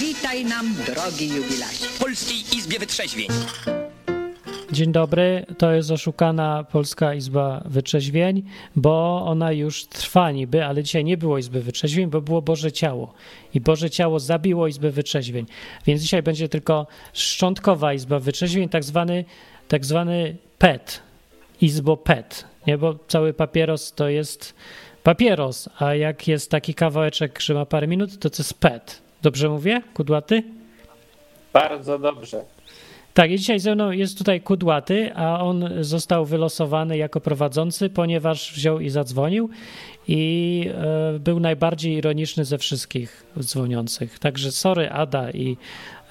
Witaj nam, drogi jubilacie. W Polskiej Izbie Wytrzeźwień. Dzień dobry, to jest oszukana Polska Izba Wytrzeźwień, bo ona już trwa niby, ale dzisiaj nie było Izby Wytrzeźwień, bo było Boże Ciało. I Boże Ciało zabiło Izbę Wytrzeźwień. Więc dzisiaj będzie tylko szczątkowa Izba Wytrzeźwień, tak zwany, tak zwany PET, Izbo PET, nie? bo cały papieros to jest papieros, a jak jest taki kawałeczek, że ma parę minut, to to jest PET. Dobrze mówię, kudłaty? Bardzo dobrze. Tak, i dzisiaj ze mną jest tutaj Kudłaty, a on został wylosowany jako prowadzący, ponieważ wziął i zadzwonił i e, był najbardziej ironiczny ze wszystkich dzwoniących. Także sorry Ada i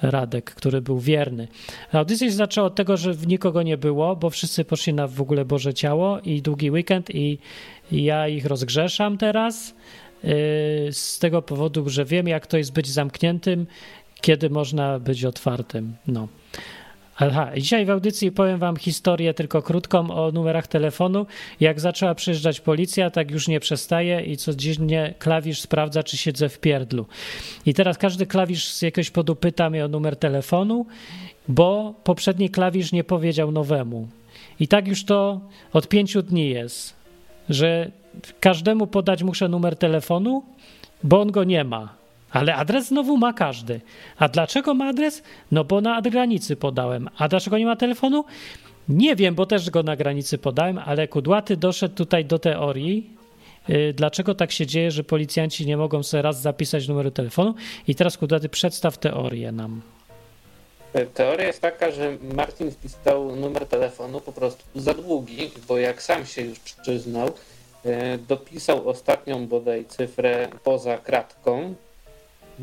Radek, który był wierny. Audycja się zaczęła od tego, że nikogo nie było, bo wszyscy poszli na w ogóle Boże Ciało i długi weekend i, ja ich rozgrzeszam teraz z tego powodu, że wiem jak to jest być zamkniętym, kiedy można być otwartym. No. Aha, dzisiaj w audycji powiem wam historię tylko krótką o numerach telefonu. Jak zaczęła przyjeżdżać policja, tak już nie przestaje i codziennie klawisz sprawdza, czy siedzę w pierdlu. I teraz każdy klawisz z jakiegoś powodu pyta mnie o numer telefonu, bo poprzedni klawisz nie powiedział nowemu. I tak już to od pięciu dni jest, że każdemu podać muszę numer telefonu, bo on go nie ma. Ale adres znowu ma każdy. A dlaczego ma adres? No bo na granicy podałem. A dlaczego nie ma telefonu? Nie wiem, bo też go na granicy podałem, ale Kudłaty doszedł tutaj do teorii, yy, dlaczego tak się dzieje, że policjanci nie mogą sobie raz zapisać numeru telefonu. I teraz Kudłaty przedstaw teorię nam. Teoria jest taka, że Martin wpisał numer telefonu po prostu za długi, bo jak sam się już przyznał, dopisał ostatnią bodaj cyfrę poza kratką,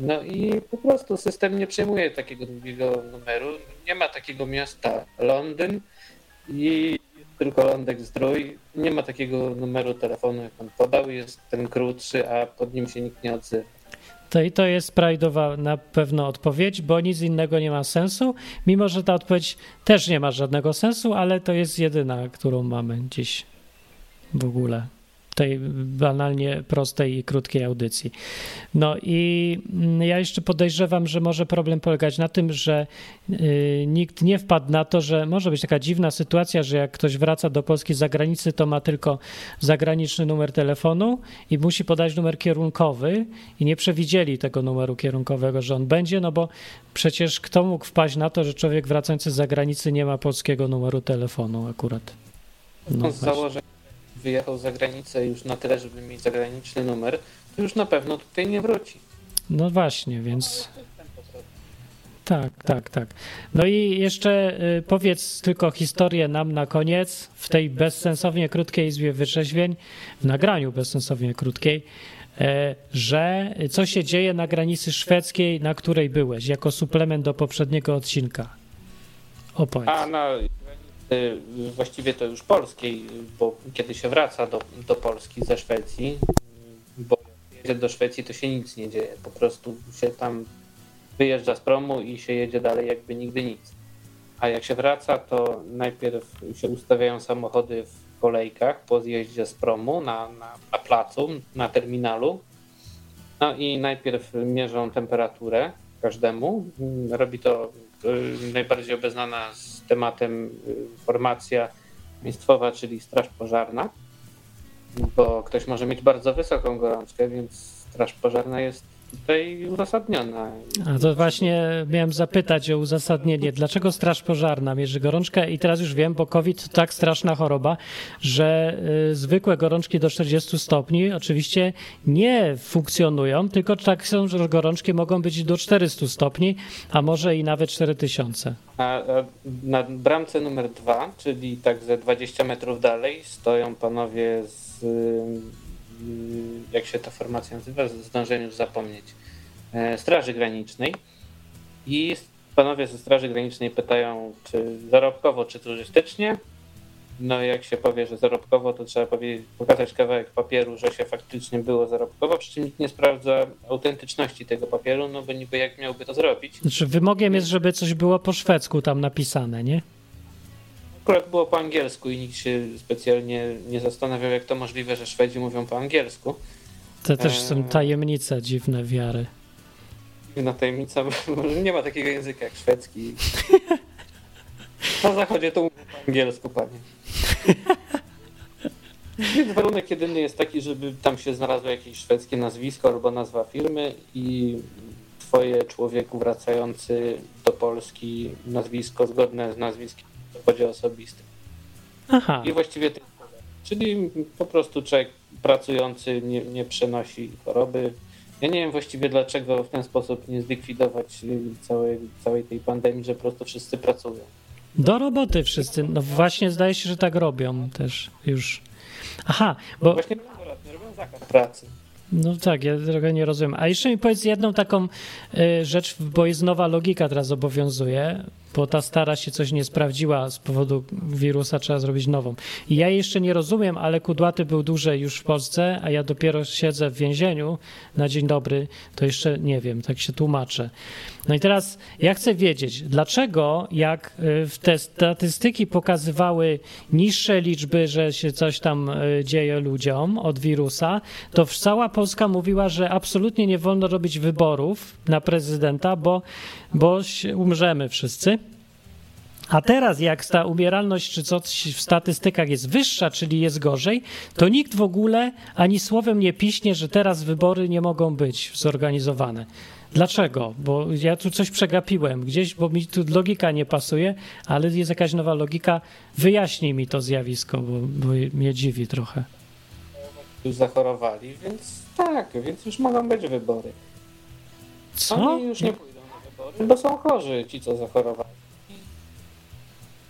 no i po prostu system nie przyjmuje takiego długiego numeru. Nie ma takiego miasta Londyn i tylko Lądek Zdrój. Nie ma takiego numeru telefonu, jak on podał. Jest ten krótszy, a pod nim się nikt nie odzywa. To i to jest prawidłowa na pewno odpowiedź, bo nic innego nie ma sensu, mimo że ta odpowiedź też nie ma żadnego sensu, ale to jest jedyna, którą mamy dziś w ogóle tej banalnie prostej i krótkiej audycji. No i ja jeszcze podejrzewam, że może problem polegać na tym, że y, nikt nie wpadł na to, że może być taka dziwna sytuacja, że jak ktoś wraca do Polski z zagranicy, to ma tylko zagraniczny numer telefonu i musi podać numer kierunkowy i nie przewidzieli tego numeru kierunkowego, że on będzie, no bo przecież kto mógł wpaść na to, że człowiek wracający z zagranicy nie ma polskiego numeru telefonu akurat. No, z założenia wyjechał za granicę już na tyle, żeby mieć zagraniczny numer, to już na pewno tutaj nie wróci. No właśnie, więc. Tak, tak, tak. No i jeszcze y, powiedz tylko historię nam na koniec w tej bezsensownie krótkiej Izbie Wyrzeźwień, w nagraniu bezsensownie krótkiej, e, że co się dzieje na granicy szwedzkiej, na której byłeś, jako suplement do poprzedniego odcinka. Opowiedz. A Y, właściwie to już polskiej, bo kiedy się wraca do, do Polski ze Szwecji, bo jedzie do Szwecji, to się nic nie dzieje. Po prostu się tam wyjeżdża z promu i się jedzie dalej jakby nigdy nic. A jak się wraca, to najpierw się ustawiają samochody w kolejkach po zjeździe z promu na, na, na placu, na terminalu. No i najpierw mierzą temperaturę każdemu. Robi to y, najbardziej obeznana z tematem y, formacja państwowa, czyli Straż Pożarna, bo ktoś może mieć bardzo wysoką gorączkę, więc Straż Pożarna jest tutaj uzasadniona. A to właśnie miałem zapytać o uzasadnienie. Dlaczego Straż Pożarna mierzy gorączkę? I teraz już wiem, bo COVID to tak straszna choroba, że y, zwykłe gorączki do 40 stopni oczywiście nie funkcjonują, tylko tak są, że gorączki mogą być do 400 stopni, a może i nawet 4000. A, na bramce numer dwa, czyli tak ze 20 metrów dalej, stoją panowie z jak się ta formacja nazywa, zdążyłem już zapomnieć, e, Straży Granicznej. I panowie ze Straży Granicznej pytają, czy zarobkowo, czy turystycznie. No jak się powie, że zarobkowo, to trzeba pokazać kawałek papieru, że się faktycznie było zarobkowo, przy czym nikt nie sprawdza autentyczności tego papieru, no bo niby jak miałby to zrobić. Znaczy wymogiem jest, żeby coś było po szwedzku tam napisane, nie? Akurat było po angielsku i nikt się specjalnie nie zastanawiał, jak to możliwe, że Szwedzi mówią po angielsku. To też są e, tajemnice dziwne wiary. na tajemnica, może nie ma takiego języka jak szwedzki. Na zachodzie to mówię po angielsku, panie. Więc warunek jedyny jest taki, żeby tam się znalazło jakieś szwedzkie nazwisko albo nazwa firmy i twoje człowieku wracający do Polski nazwisko zgodne z nazwiskiem w dowodzie osobistym. Aha, I właściwie tyle. Czyli po prostu człowiek pracujący nie, nie przenosi choroby. Ja nie wiem właściwie dlaczego w ten sposób nie zlikwidować y, całej, całej tej pandemii, że po prostu wszyscy pracują. do roboty wszyscy. No właśnie zdaje się, że tak robią też już. Aha, bo Właśnie robią, nie robią zakaz pracy. No tak, ja trochę nie rozumiem. A jeszcze mi powiedz jedną taką y, rzecz, bo jest nowa logika teraz obowiązuje, bo ta stara się coś nie sprawdziła z powodu wirusa, trzeba zrobić nową. I ja jeszcze nie rozumiem, ale Kudłaty był dłużej już w Polsce, a ja dopiero siedzę w więzieniu na dzień dobry, to jeszcze nie wiem, tak się tłumaczę. No i teraz ja chcę wiedzieć, dlaczego jak y, te statystyki pokazywały niższe liczby, że się coś tam y, dzieje ludziom od wirusa, to cała Polska mówiła, że absolutnie nie wolno robić wyborów na prezydenta, bo, bo umrzemy wszyscy. A teraz, jak ta umieralność czy coś w statystykach jest wyższa, czyli jest gorzej, to nikt w ogóle ani słowem nie piśnie, że teraz wybory nie mogą być zorganizowane. Dlaczego? Bo ja tu coś przegapiłem gdzieś, bo mi tu logika nie pasuje, ale jest jakaś nowa logika. Wyjaśnij mi to zjawisko, bo, bo mnie dziwi trochę. Już zachorowali, więc tak, więc już mogą być wybory. Co? Oni już nie pójdą na wybory, bo są chorzy ci, co zachorowali.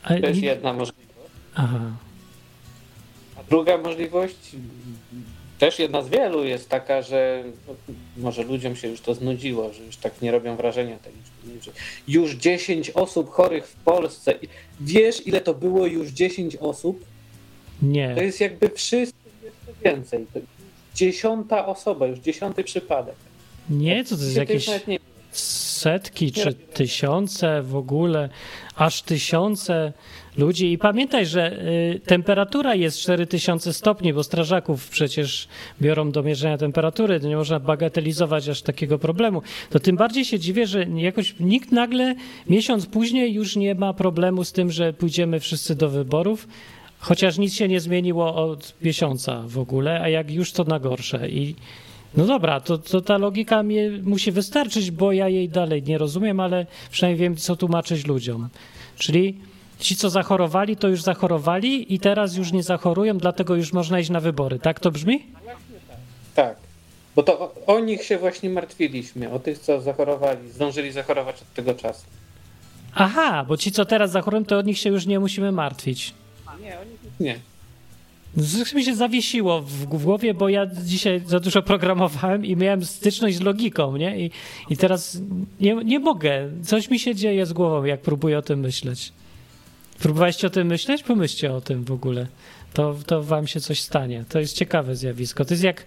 A, To jest jedna możliwość. Aha. A druga możliwość, też jedna z wielu, jest taka, że może ludziom się już to znudziło, że już tak nie robią wrażenia te liczby. Już 10 osób chorych w Polsce. Wiesz, ile to było już 10 osób? To Nie. jest jakby jeszcze więcej. To dziesiąta osoba, już dziesiąty przypadek. Nie, to, to jest to jakieś nie setki czy tysiące w ogóle, aż tysiące ludzi. I pamiętaj, że y, temperatura jest 4000 stopni, bo strażaków przecież biorą do mierzenia temperatury, nie można bagatelizować aż takiego problemu. To tym bardziej się dziwię, że jakoś nikt nagle miesiąc później już nie ma problemu z tym, że pójdziemy wszyscy do wyborów. Chociaż nic się nie zmieniło od miesiąca w ogóle, a jak już to na gorsze. I no dobra, to, to ta logika mnie musi wystarczyć, bo ja jej dalej nie rozumiem, ale przynajmniej wiem, co tłumaczyć ludziom. Czyli ci, co zachorowali, to już zachorowali i teraz już nie zachorują, dlatego już można iść na wybory. Tak to brzmi? Tak. Bo to o, o nich się właśnie martwiliśmy, o tych, co zachorowali, zdążyli zachorować od tego czasu. Aha, bo ci, co teraz zachorują, to od nich się już nie musimy martwić. Nie, oni nie. Coś mi się zawiesiło w głowie, bo ja dzisiaj za dużo programowałem i miałem styczność z logiką, nie? I, i teraz nie, nie mogę. Coś mi się dzieje z głową, jak próbuję o tym myśleć. Próbowaliście o tym myśleć? Pomyślcie o tym w ogóle. To, to wam się coś stanie. To jest ciekawe zjawisko. To jest jak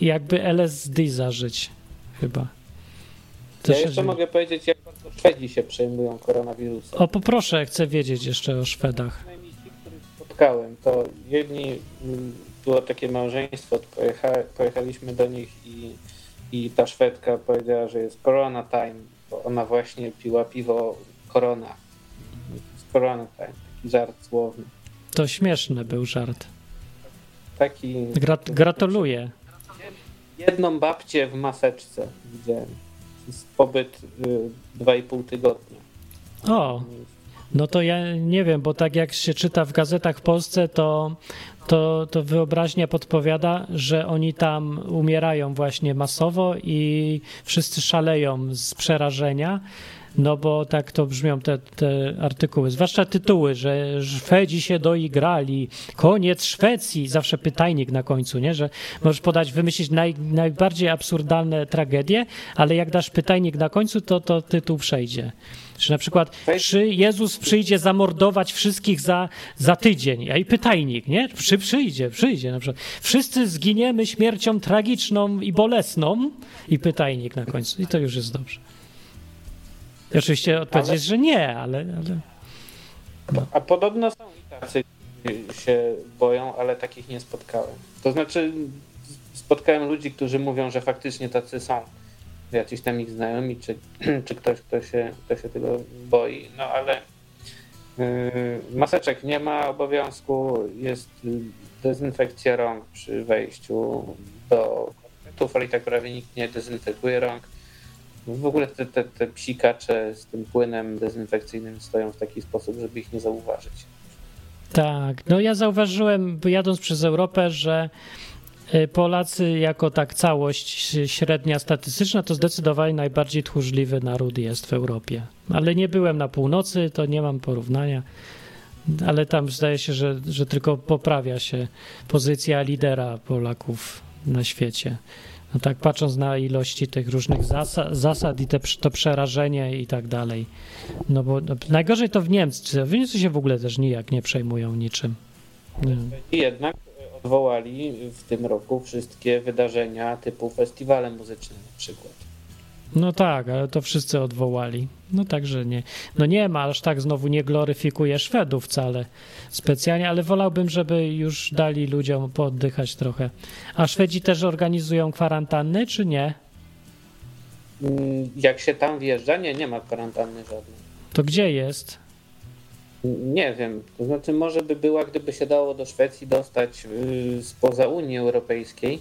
jakby LSD zażyć, chyba. To Ja jeszcze mogę powiedzieć, jak bardzo Szwedzi się przejmują koronawirusem. O, poproszę, chcę wiedzieć jeszcze o Szwedach. Spotkałem, to jedni, mm, było takie małżeństwo, pojecha, pojechaliśmy do nich i, i ta Szwedka powiedziała, że jest corona time, bo ona właśnie piła piwo corona. Corona time, taki żart słowny. To śmieszny był żart. Taki Grat gratuluję. jedną babcię w maseczce widziałem. Z pobyt y, 2,5 tygodnia. O, no to ja nie wiem, bo tak jak się czyta w gazetach w Polsce, to, to, to wyobraźnia podpowiada, że oni tam umierają właśnie masowo i wszyscy szaleją z przerażenia. No bo tak to brzmią te, te artykuły, zwłaszcza tytuły, że Szwedzi się doigrali, koniec Szwecji, zawsze pytajnik na końcu, nie? że możesz podać, wymyślić naj, najbardziej absurdalne tragedie, ale jak dasz pytajnik na końcu, to, to tytuł przejdzie. Czy na przykład, czy Jezus przyjdzie zamordować wszystkich za, za tydzień? A i pytajnik, nie? Czy przyjdzie, przyjdzie na przykład. Wszyscy zginiemy śmiercią tragiczną i bolesną i pytajnik na końcu. I to już jest dobrze. I oczywiście odpowiedź Ale- jest, że nie, ale, ale A podobno są i tacy, się boją, ale takich nie spotkałem. To znaczy, spotkałem ludzi, którzy mówią, że faktycznie tacy są. Jacyś tam ich znajomi, czy, czy ktoś, kto się, kto się tego boi. No ale yy, maseczek nie ma obowiązku, jest dezynfekcja rąk przy wejściu do kontaktów, ale i tak prawie nikt nie dezynfekuje rąk. W ogóle te, te, te psikacze z tym płynem dezynfekcyjnym stoją w taki sposób, żeby ich nie zauważyć. Tak, no ja zauważyłem, jadąc przez Europę, że Polacy jako tak całość średnia statystyczna to zdecydowanie najbardziej tchórzliwy naród jest w Europie. Ale nie byłem na północy, to nie mam porównania, ale tam zdaje się, że, że tylko poprawia się pozycja lidera Polaków na świecie. No tak patrząc na ilości tych różnych zasad, zasad i te, to przerażenie i tak dalej. No bo no, najgorzej to w Niemcy. W Niemcy się w ogóle też nijak nie przejmują niczym. I jednak odwołali w tym roku wszystkie wydarzenia typu festiwale muzyczne na przykład. No tak, ale to wszyscy odwołali. No także nie. No nie ma, aż tak znowu nie gloryfikuje Szwedów wcale specjalnie, ale wolałbym, żeby już dali ludziom pooddychać trochę. A Szwedzi też organizują kwarantanny, czy nie? Mm, Jak się tam wjeżdża, nie, nie ma kwarantanny żadnej. To gdzie jest? Nie wiem, to znaczy może by była, gdyby się dało do Szwecji dostać yy, spoza Unii Europejskiej,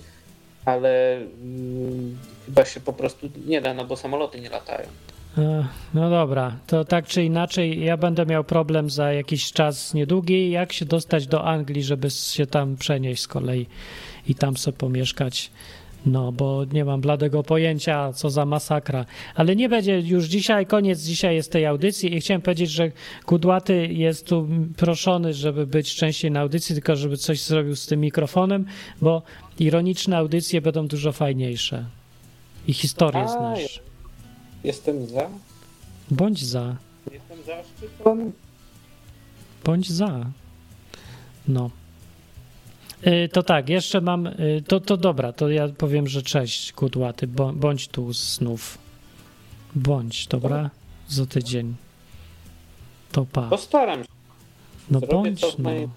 ale yy, chyba się po prostu nie da, no bo samoloty nie latają. E, No dobra, to tak czy inaczej, ja będę miał problem za jakiś czas niedługi, jak się dostać do Anglii, żeby się tam przenieść z kolei i tam sobie pomieszkać. No, bo nie mam bladego pojęcia, co za masakra. Ale nie będzie już dzisiaj, koniec dzisiaj jest tej audycji i chciałem powiedzieć, że Kudłaty jest tu proszony, żeby być częściej na audycji, tylko żeby coś zrobił z tym mikrofonem, bo ironiczne audycje będą dużo fajniejsze. I historię znasz. Jestem za. Bądź za. Jestem zaszczycony. Bądź za. No. Y, To tak, jeszcze mam. y, To, to dobra, to ja powiem, że cześć, kudłaty. bą- Bądź tu znów. Bądź, dobra? Za tydzień. To pa. Postaram się. No bądź, no. mojej-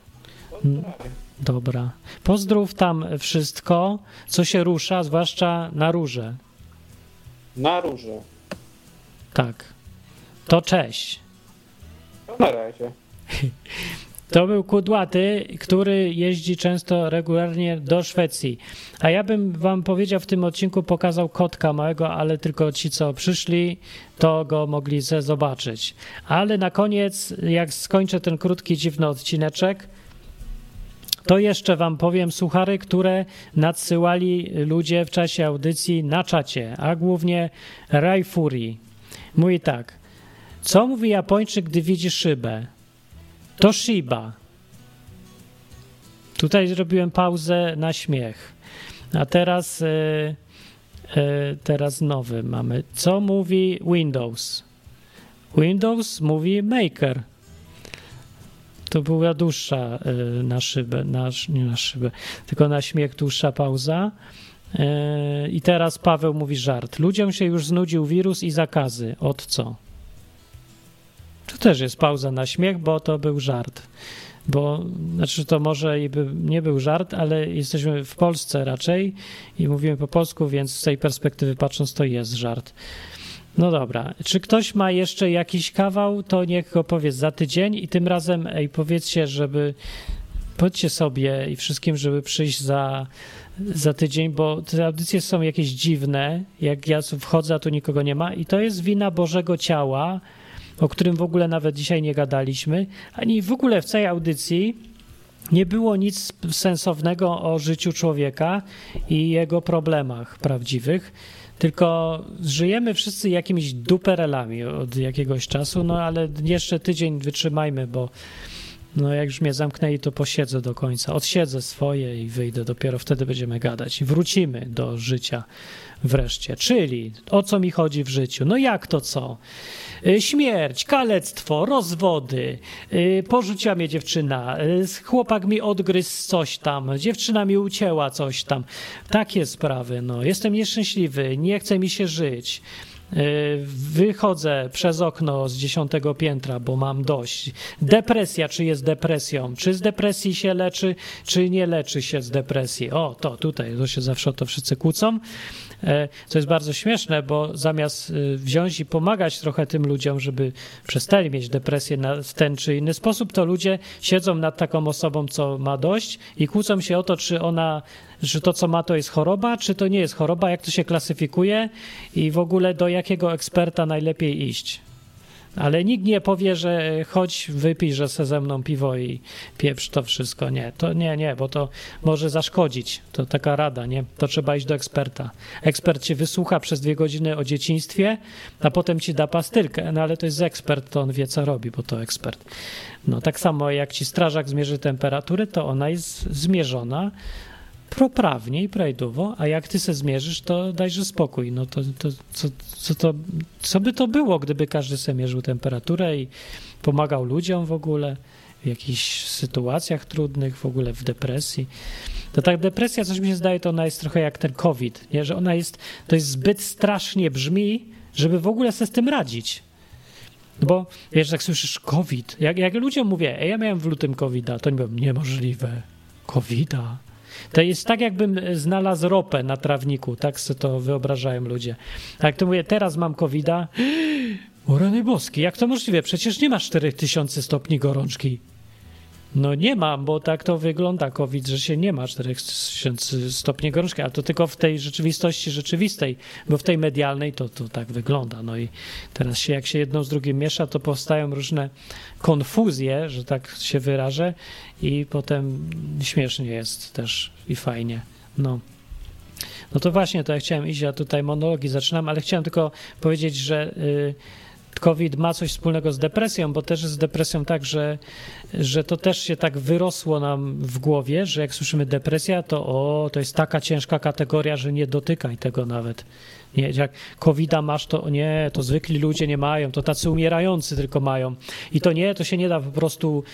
Dobra. Pozdrów tam wszystko, co się rusza, zwłaszcza na róże. Na róże. Tak. To cześć. Na razie. To był kudłaty, który jeździ często regularnie do Szwecji. A ja bym wam powiedział w tym odcinku, pokazał kotka małego, ale tylko ci, co przyszli, to go mogli zobaczyć. Ale na koniec, jak skończę ten krótki, dziwny odcineczek, to jeszcze wam powiem suchary, które nadsyłali ludzie w czasie audycji na czacie, a głównie Raifuri. Mówi tak. Co mówi Japończyk, gdy widzi szybę? To Shiba. Tutaj zrobiłem pauzę na śmiech. A teraz, e, e, teraz nowy mamy. Co mówi Windows? Windows mówi Maker. To była dłuższa e, na szybę, na, nie na szybę, tylko na śmiech dłuższa pauza. I teraz Paweł mówi żart. Ludziom się już znudził wirus i zakazy. Od co? To też jest pauza na śmiech, bo to był żart. Bo, znaczy to może i by nie był żart, ale jesteśmy w Polsce raczej i mówimy po polsku, więc z tej perspektywy patrząc to jest żart. No dobra, czy ktoś ma jeszcze jakiś kawał, to niech go powie za tydzień i tym razem ej, powiedzcie, żeby powiedzcie sobie i wszystkim, żeby przyjść za, za tydzień, bo te audycje są jakieś dziwne, jak ja wchodzę, a tu nikogo nie ma i to jest wina Bożego Ciała, o którym w ogóle nawet dzisiaj nie gadaliśmy, ani w ogóle w całej audycji nie było nic sensownego o życiu człowieka i jego problemach prawdziwych, tylko żyjemy wszyscy jakimiś duperelami od jakiegoś czasu, no ale jeszcze tydzień wytrzymajmy, bo no jak już mnie zamknęli, to posiedzę do końca. Odsiedzę swoje i wyjdę, dopiero wtedy będziemy gadać. Wrócimy do życia wreszcie. Czyli o co mi chodzi w życiu? No jak to co? Y, Śmierć, kalectwo, rozwody, y, porzuciła mnie dziewczyna, y, chłopak mi odgryzł coś tam, dziewczyna mi ucięła coś tam. Takie sprawy, no. Jestem nieszczęśliwy, nie chce mi się żyć. Wychodzę przez okno z dziesiątego piętra, bo mam dość. Depresja, czy jest depresją? Czy z depresji się leczy, czy nie leczy się z depresji? O, to tutaj, to się zawsze o to wszyscy kłócą. E, co jest bardzo śmieszne, bo zamiast e, wziąć i pomagać trochę tym ludziom, żeby przestali mieć depresję w ten czy inny sposób, to ludzie siedzą nad taką osobą, co ma dość i kłócą się o to, czy ona, że to, co ma, to jest choroba, czy to nie jest choroba, jak to się klasyfikuje i w ogóle do jakiego eksperta najlepiej iść. Ale nikt nie powie, że chodź, wypij, że se ze mną piwo i pieprz to wszystko. Nie, to nie, nie, bo to może zaszkodzić. To taka rada, nie? To trzeba iść do eksperta. Ekspert cię wysłucha przez dwie godziny o dzieciństwie, a potem ci da pastylkę. No ale to jest ekspert, to on wie, co robi, bo to ekspert. No tak samo jak ci strażak zmierzy temperaturę, to ona jest zmierzona proprawnie i prawidłowo, a jak ty se zmierzysz, to dajże spokój. No to, to, co, co, to, co by to było, gdyby każdy se mierzył temperaturę i pomagał ludziom w ogóle w jakichś sytuacjach trudnych, w ogóle w depresji. To tak depresja, coś mi się zdaje, to ona jest trochę jak ten COVID, nie? że ona jest, to jest zbyt strasznie brzmi, żeby w ogóle sobie z tym radzić. Bo wiesz, jak słyszysz COVID, jak, jak ludziom mówię, ja miałem w lutym covid to nie niemożliwe, covid. To jest tak, jakbym znalazł ropę na trawniku, tak sobie to wyobrażają ludzie. A jak to mówię, teraz mam covid -a, o rany boski, jak to możliwe? Przecież nie masz 4000 stopni gorączki. No nie mam, bo tak to wygląda COVID, że się nie ma 4000 stopni gorączki, ale to tylko w tej rzeczywistości rzeczywistej, bo w tej medialnej to, to tak wygląda. No i teraz się, jak się jedno z drugim miesza, to powstają różne konfuzje, że tak się wyrażę i potem śmiesznie jest też i fajnie. No. No to właśnie, to ja chciałem iść, ja tutaj monologi zaczynam, ale chciałem tylko powiedzieć, że... Yy, COVID ma coś wspólnego z depresją, bo też z depresją tak, że, że to też się tak wyrosło nam w głowie, że jak słyszymy depresja, to o, to jest taka ciężka kategoria, że nie dotykaj tego nawet. Nie, jak covid masz, to nie, to zwykli ludzie nie mają, to tacy umierający tylko mają. I to nie, to się nie da po prostu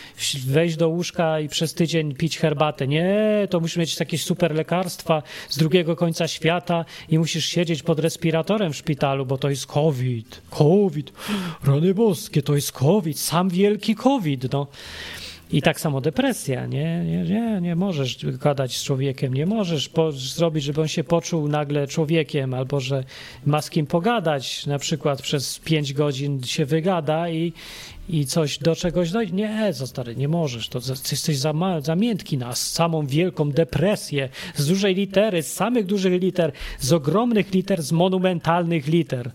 wejść do łóżka i przez tydzień pić herbatę. Nie, to musisz mieć jakieś super lekarstwa z drugiego końca świata i musisz siedzieć pod respiratorem w szpitalu, bo to jest COVID. COVID. Rany boskie, to jest COVID. Sam wielki COVID, no. I tak samo depresja, nie, nie, nie, nie możesz gadać z człowiekiem, nie możesz po, zrobić, żeby on się poczuł nagle człowiekiem, albo że ma z kim pogadać, na przykład przez pięć godzin się wygada i, i coś do czegoś dojdzie. Nie, co stary, nie możesz, to jesteś za, za miętki na samą wielką depresję, z dużej litery, z samych dużych liter, z ogromnych liter, z monumentalnych liter.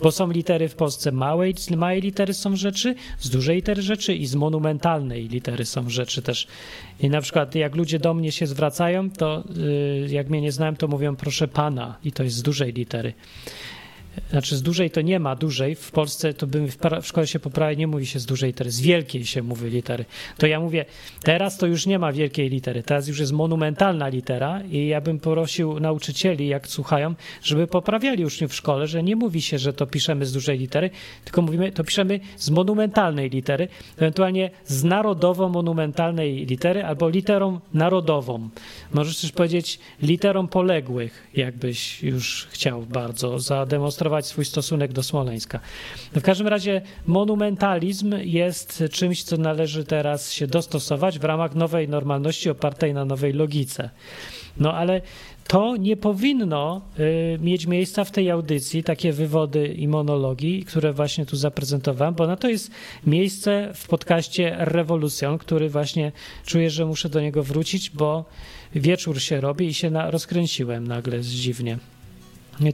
Bo są litery w Polsce małej, małej litery są rzeczy, z dużej litery rzeczy i z monumentalnej litery są rzeczy też. I na przykład jak ludzie do mnie się zwracają, to y, jak mnie nie znają, to mówią proszę pana i to jest z dużej litery. Znaczy z dużej to nie ma dużej. W Polsce to bym w, w szkole się poprawił, nie mówi się z dużej litery, z wielkiej się mówi litery. To ja mówię, teraz to już nie ma wielkiej litery, teraz już jest monumentalna litera i ja bym prosił nauczycieli, jak słuchają, żeby poprawiali uczniów w szkole, że nie mówi się, że to piszemy z dużej litery, tylko mówimy, to piszemy z monumentalnej litery, ewentualnie z narodowo-monumentalnej litery albo literą narodową. Możesz też powiedzieć literą poległych, jakbyś już chciał bardzo zademonstrować demonstrować swój stosunek do Smoleńska. No w każdym razie monumentalizm jest czymś, co należy teraz się dostosować w ramach nowej normalności opartej na nowej logice. No ale to nie powinno y, mieć miejsca w tej audycji, takie wywody i monologi, które właśnie tu zaprezentowałem, bo na to jest miejsce w podcaście Rewolucjon, który właśnie czuję, że muszę do niego wrócić, bo wieczór się robi i się na, rozkręciłem nagle dziwnie.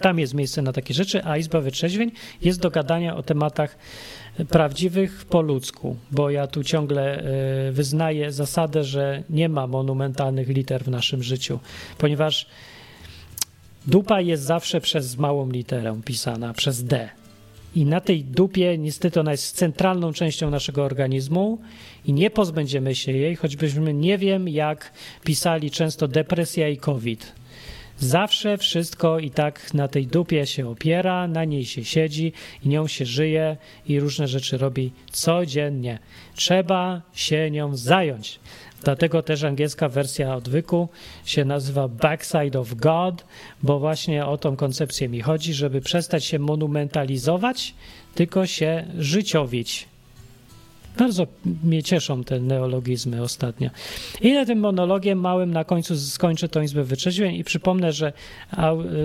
Tam jest miejsce na takie rzeczy, a Izba Wytrzeźwień jest do gadania o tematach prawdziwych po ludzku, bo ja tu ciągle e, wyznaję zasadę, że nie ma monumentalnych liter w naszym życiu, ponieważ dupa jest zawsze przez małą literę pisana, przez D. I na tej dupie niestety ona jest centralną częścią naszego organizmu i nie pozbędziemy się jej, choćbyśmy nie wiem jak pisali często depresja i COVID Zawsze wszystko i tak na tej dupie się opiera, na niej się siedzi i nią się żyje i różne rzeczy robi codziennie. Trzeba się nią zająć. Dlatego też angielska wersja odwyku się nazywa Backside of God, bo właśnie o tą koncepcję mi chodzi, żeby przestać się monumentalizować, tylko się życiowić. Bardzo mnie cieszą te neologizmy ostatnio. I na tym monologiem małym na końcu skończę tą Izbę Wyczeźwień i przypomnę, że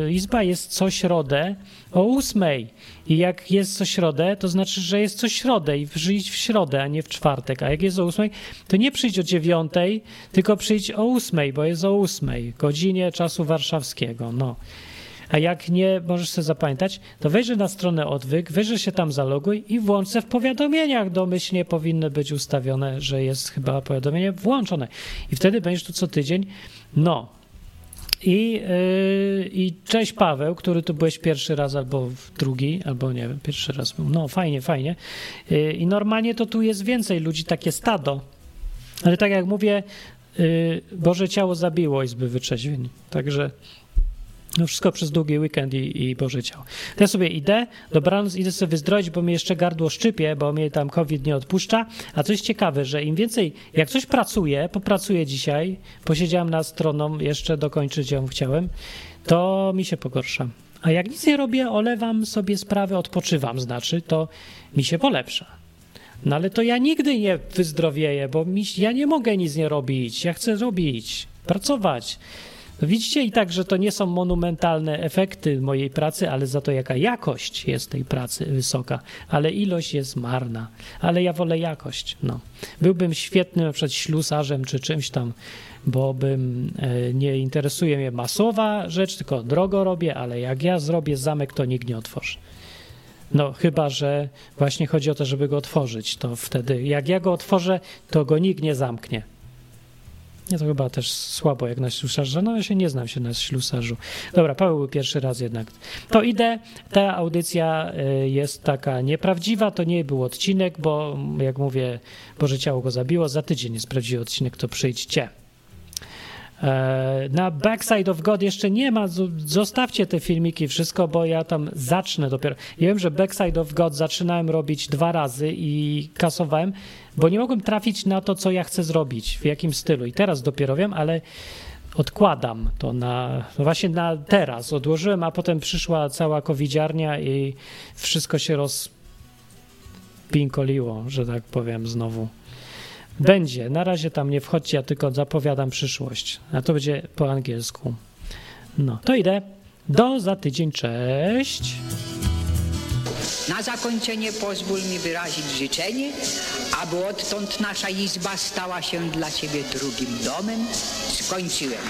Izba jest co środę o ósmej. I jak jest co środę, to znaczy, że jest co środę i przyjdź w środę, a nie w czwartek. A jak jest o ósmej, to nie przyjdź o dziewiątej, tylko przyjdź o ósmej, bo jest o ósmej, godzinie czasu warszawskiego. No. A jak nie możesz sobie zapamiętać, to wejrzyj na stronę odwyk, wejrzyj się tam zaloguj i włącz se w powiadomieniach. Domyślnie powinny być ustawione, że jest chyba powiadomienie włączone. I wtedy będziesz tu co tydzień. No. I, yy, I cześć Paweł, który tu byłeś pierwszy raz albo drugi, albo nie wiem, pierwszy raz był. No, fajnie, fajnie. Yy, I normalnie to tu jest więcej ludzi, takie stado. Ale tak jak mówię, yy, Boże ciało zabiło Izby Wyczeźwień. Także no wszystko przez długi weekend i, i Boże ciało. Ja sobie idę, dobranoc, idę sobie wyzdrowić, bo mnie jeszcze gardło szczypie, bo mnie tam COVID nie odpuszcza. A coś ciekawe, że im więcej, jak coś pracuję, popracuję dzisiaj, posiedziałem nad stroną, jeszcze dokończyć ją chciałem, to mi się pogorsza. A jak nic nie robię, olewam sobie sprawy, odpoczywam, znaczy, to mi się polepsza. No ale to ja nigdy nie wyzdrowieję, bo mi, ja nie mogę nic nie robić. Ja chcę robić, pracować. Widzicie i tak, że to nie są monumentalne efekty mojej pracy, ale za to jaka jakość jest tej pracy wysoka, ale ilość jest marna. Ale ja wolę jakość. No. Byłbym świetnym na przykład ślusarzem czy czymś tam, bo bym, e, nie interesuje mnie masowa rzecz, tylko drogo robię, ale jak ja zrobię zamek, to nikt nie otworzy. No, chyba, że właśnie chodzi o to, żeby go otworzyć. To wtedy, jak ja go otworzę, to go nikt nie zamknie. Nie, to chyba też słabo jak na ślusarza. No ja się nie znam się na ślusarzu. Dobra, Paweł był pierwszy raz jednak. To idę. Ta audycja y, jest taka nieprawdziwa. To nie był odcinek, bo jak mówię, Boże Ciało go zabiło. Za tydzień jest prawdziwy odcinek, to przyjdźcie. E, na Backside of God jeszcze nie ma. Zostawcie te filmiki, wszystko, bo ja tam zacznę dopiero. Ja wiem, że Backside of God zaczynałem robić dwa razy i kasowałem, bo nie mogłem trafić na to, co ja chcę zrobić, w jakim stylu. I teraz dopiero wiem, ale odkładam to na, właśnie na teraz. Odłożyłem, a potem przyszła cała covidziarnia i wszystko się rozpinkoliło, że tak powiem znowu. Będzie. Na razie tam nie wchodźcie, ja tylko zapowiadam przyszłość. A to będzie po angielsku. No, to idę. Do za tydzień. Cześć. Na zakończenie pozwól mi wyrazić życzenie, aby odtąd nasza izba stała się dla Ciebie drugim domem. Skończyłem.